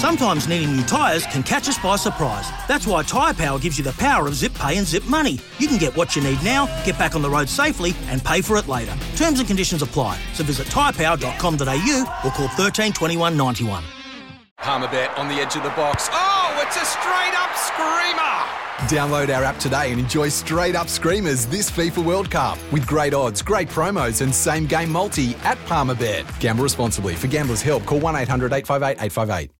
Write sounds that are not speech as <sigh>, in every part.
Sometimes needing new tyres can catch us by surprise. That's why Tyre Power gives you the power of zip pay and zip money. You can get what you need now, get back on the road safely, and pay for it later. Terms and conditions apply. So visit tyrepower.com.au or call 13 21 91. Palmerbet on the edge of the box. Oh, it's a straight up screamer! Download our app today and enjoy straight up screamers this FIFA World Cup with great odds, great promos, and same game multi at Palmerbet. Gamble responsibly. For gamblers' help, call 1 800 858 858.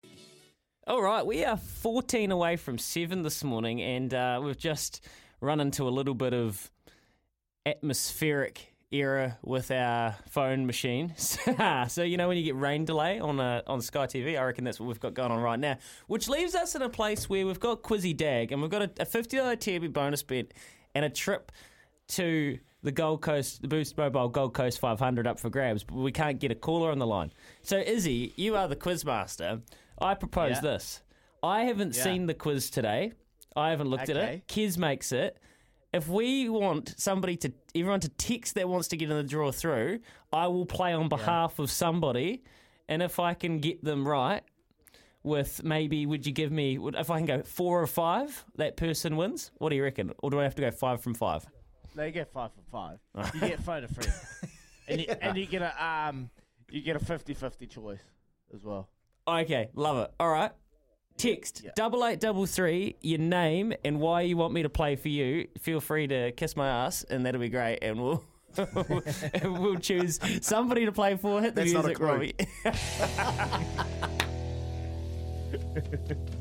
All right, we are 14 away from seven this morning, and uh, we've just run into a little bit of atmospheric error with our phone machine. <laughs> so you know when you get rain delay on uh, on Sky TV, I reckon that's what we've got going on right now. Which leaves us in a place where we've got Quizzy Dag, and we've got a, a fifty dollar TB bonus bet and a trip to the Gold Coast, the Boost Mobile Gold Coast 500 up for grabs, but we can't get a caller on the line. So Izzy, you are the quizmaster. I propose Yeah. this. I haven't Yeah. seen the quiz today. I haven't looked at it. Kiz makes it. If we want somebody to, everyone to text that wants to get in the draw through, I will play on behalf of somebody. And if I can get them right, with maybe, would you give me, if I can go four or five, that person wins? What do you reckon? Or do I have to go five from five? No, you get five for five. <laughs> You get photo free, <laughs> and you, and you get a um, you get a 50-50 choice as well. Okay, love it. All right. Text double eight double three your name and why you want me to play for you. Feel free to kiss my ass, and that'll be great. And we'll <laughs> we'll choose somebody to play for. Hit the That's not a music, clue. Robbie.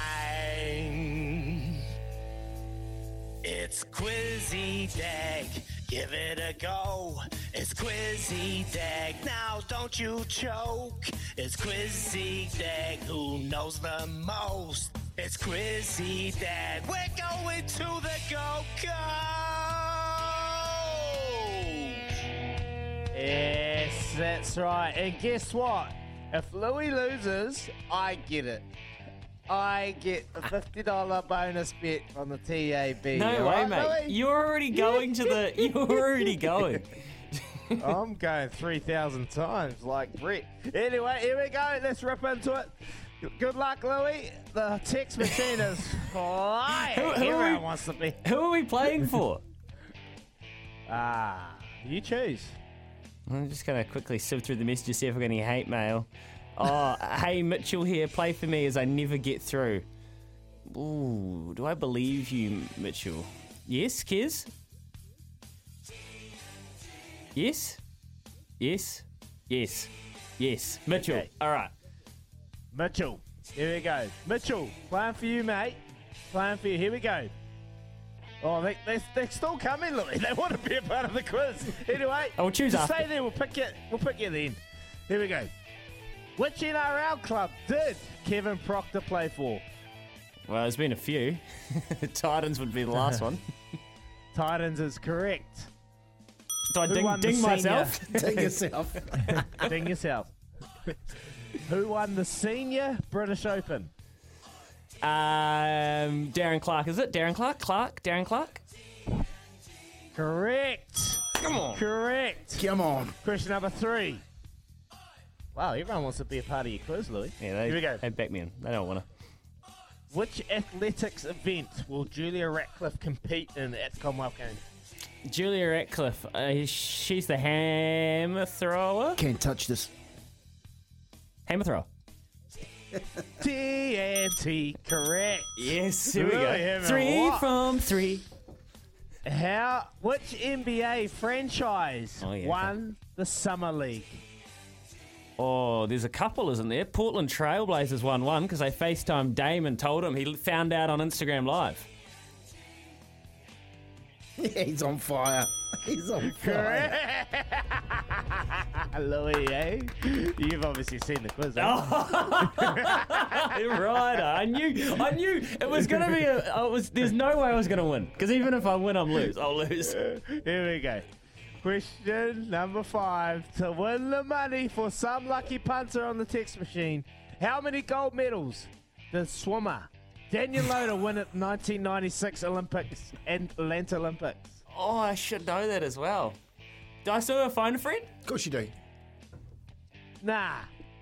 It's Quizzy Dag, give it a go. It's Quizzy Dag, now don't you choke. It's Quizzy Dag, who knows the most? It's Quizzy Dag, we're going to the Go Coast. Yes, that's right. And guess what? If Louis loses, I get it. I get a fifty dollar bonus bet from the TAB. No All way, mate. You're already going to the. <laughs> You're already going. I'm going 3,000 times like Brett. Anyway, here we go. Let's rip into it. Good luck, Louis. The text machine is <laughs> flying. Who- who Everyone we- wants to be. Who are we playing for? <laughs> Ah, you choose. I'm just going to quickly sift through the messages, see if I've got any hate mail. Oh, hey, Mitchell here. Play for me as I never get through. Ooh, do I believe you, Mitchell? Yes, Kiz? Yes? Yes? Yes? Yes. Mitchell. Okay. All right. Mitchell. Here we go. Mitchell, playing for you, mate. Playing for you. Here we go. Oh, they, they, they're still coming, Louis. <laughs> They want to be a part of the quiz. Anyway, I will choose after. stay there. We'll pick you. We'll pick you then. Here we go. Which NRL club did Kevin Proctor play for? Well, there's been a few. <laughs> Titans would be the last <laughs> one. Titans is correct. Do I Who ding, won ding senior- myself? <laughs> Take yourself. Ding yourself. Who won the senior British Open? Um, Darren Clarke, is it? Darren Clarke? Clarke? Darren Clarke? Correct. Come on. Correct. Come on. Question number three. Wow, everyone wants to be a part of your quiz, Louis. Yeah, they, Here we go. they back me in. They don't want to. Which athletics event will Julia Ratcliffe compete in at the Commonwealth Games? Julia Ratcliffe, uh, she's the hammer thrower. Can't touch this. Hammer thrower. <laughs> TNT, correct. Yes, here we Really, go. hammer Three what? from three. How? Which NBA franchise Oh, yeah, won the Summer League? Oh, there's a couple, isn't there? Portland Trailblazers won one because they FaceTime Dame and told him he found out on Instagram Live. Yeah, <laughs> he's on fire. <laughs> He's on fire. <laughs> Louis, eh? You've obviously seen the quiz. eh? right, I knew, I knew it was gonna be a. I was. There's no way I was gonna win because even if I win, I'm lose. I'll lose. Here we go. Question number five. To win the money for some lucky punter on the text machine, how many gold medals does swimmer Danyon Loader win at 1996 Olympics and Atlanta Olympics? Oh, I should know that as well. Do I still have a phone a friend? Of course you do. Nah,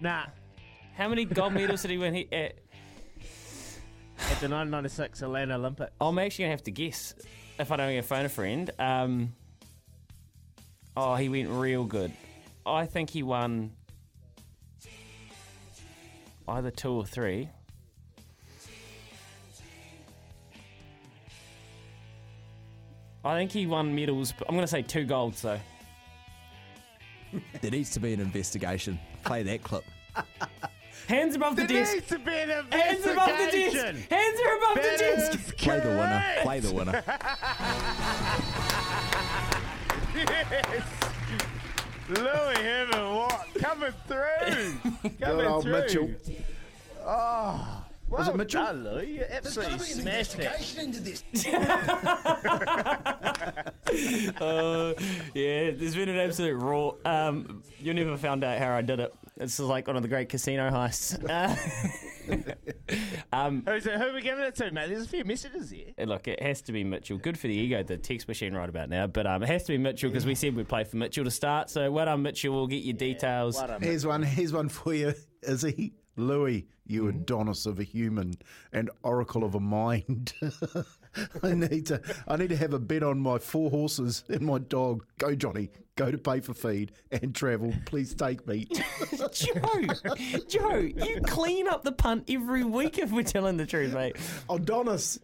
nah. How many gold medals did he win? He, uh, At the 1996 Atlanta Olympics. I'm actually gonna have to guess if I don't get a phone a friend. Um, oh, he went real good. I think he won either two or three. I think he won medals. But I'm going to say two golds though. There needs to be an investigation. Play that clip. Hands above the There desk. needs to be an Hands above the desk. Hands are above the desk. Play the winner. Play the winner. <laughs> Yes. Louis Heaven, what? Coming through. <laughs> Coming old through. Mitchell. Oh, well Was it Mitchell? Done, Louis. You absolutely smashed it. into this. Uh, <laughs> <laughs> yeah, there's been an absolute raw. Um, you never found out how I did it. This is like one of the great casino heists. Uh, <laughs> um, Who's it, who are we giving it to, mate? There's a few messages here. look, it has to be Mitchell. Good for the ego, the text machine right about now. But um, it has to be Mitchell because we said we'd play for Mitchell to start. So well done, Mitchell. We'll get your details. What a Here's one. Here's one for you, Izzy. Louis, you mm-hmm. Adonis of a human and oracle of a mind. <laughs> I need to. I need to have a bet on my four horses and my dog. Go, Johnny. Go to pay for feed and travel. Please take me. <laughs> Joe, <laughs> Joe, you clean up the punt every week if we're telling the truth, mate. Adonis.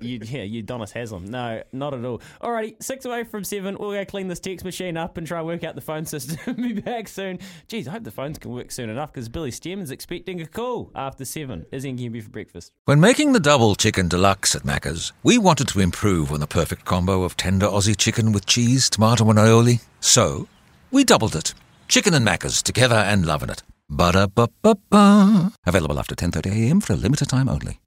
You, yeah, you Donis Haslam. No, not at all. Alrighty, six away from seven. We'll go clean this text machine up and try work out the phone system. <laughs> Be back soon. Geez, I hope the phones can work soon enough because Billy Stearman's expecting a call after seven. Is in Kimby for breakfast. When making the double chicken deluxe at Macca's, we wanted to improve on the perfect combo of tender Aussie chicken with cheese, tomato, and aioli. So, we doubled it. Chicken and Macca's together and loving it. Ba-da-ba-ba-ba. Available after 10.30am for a limited time only.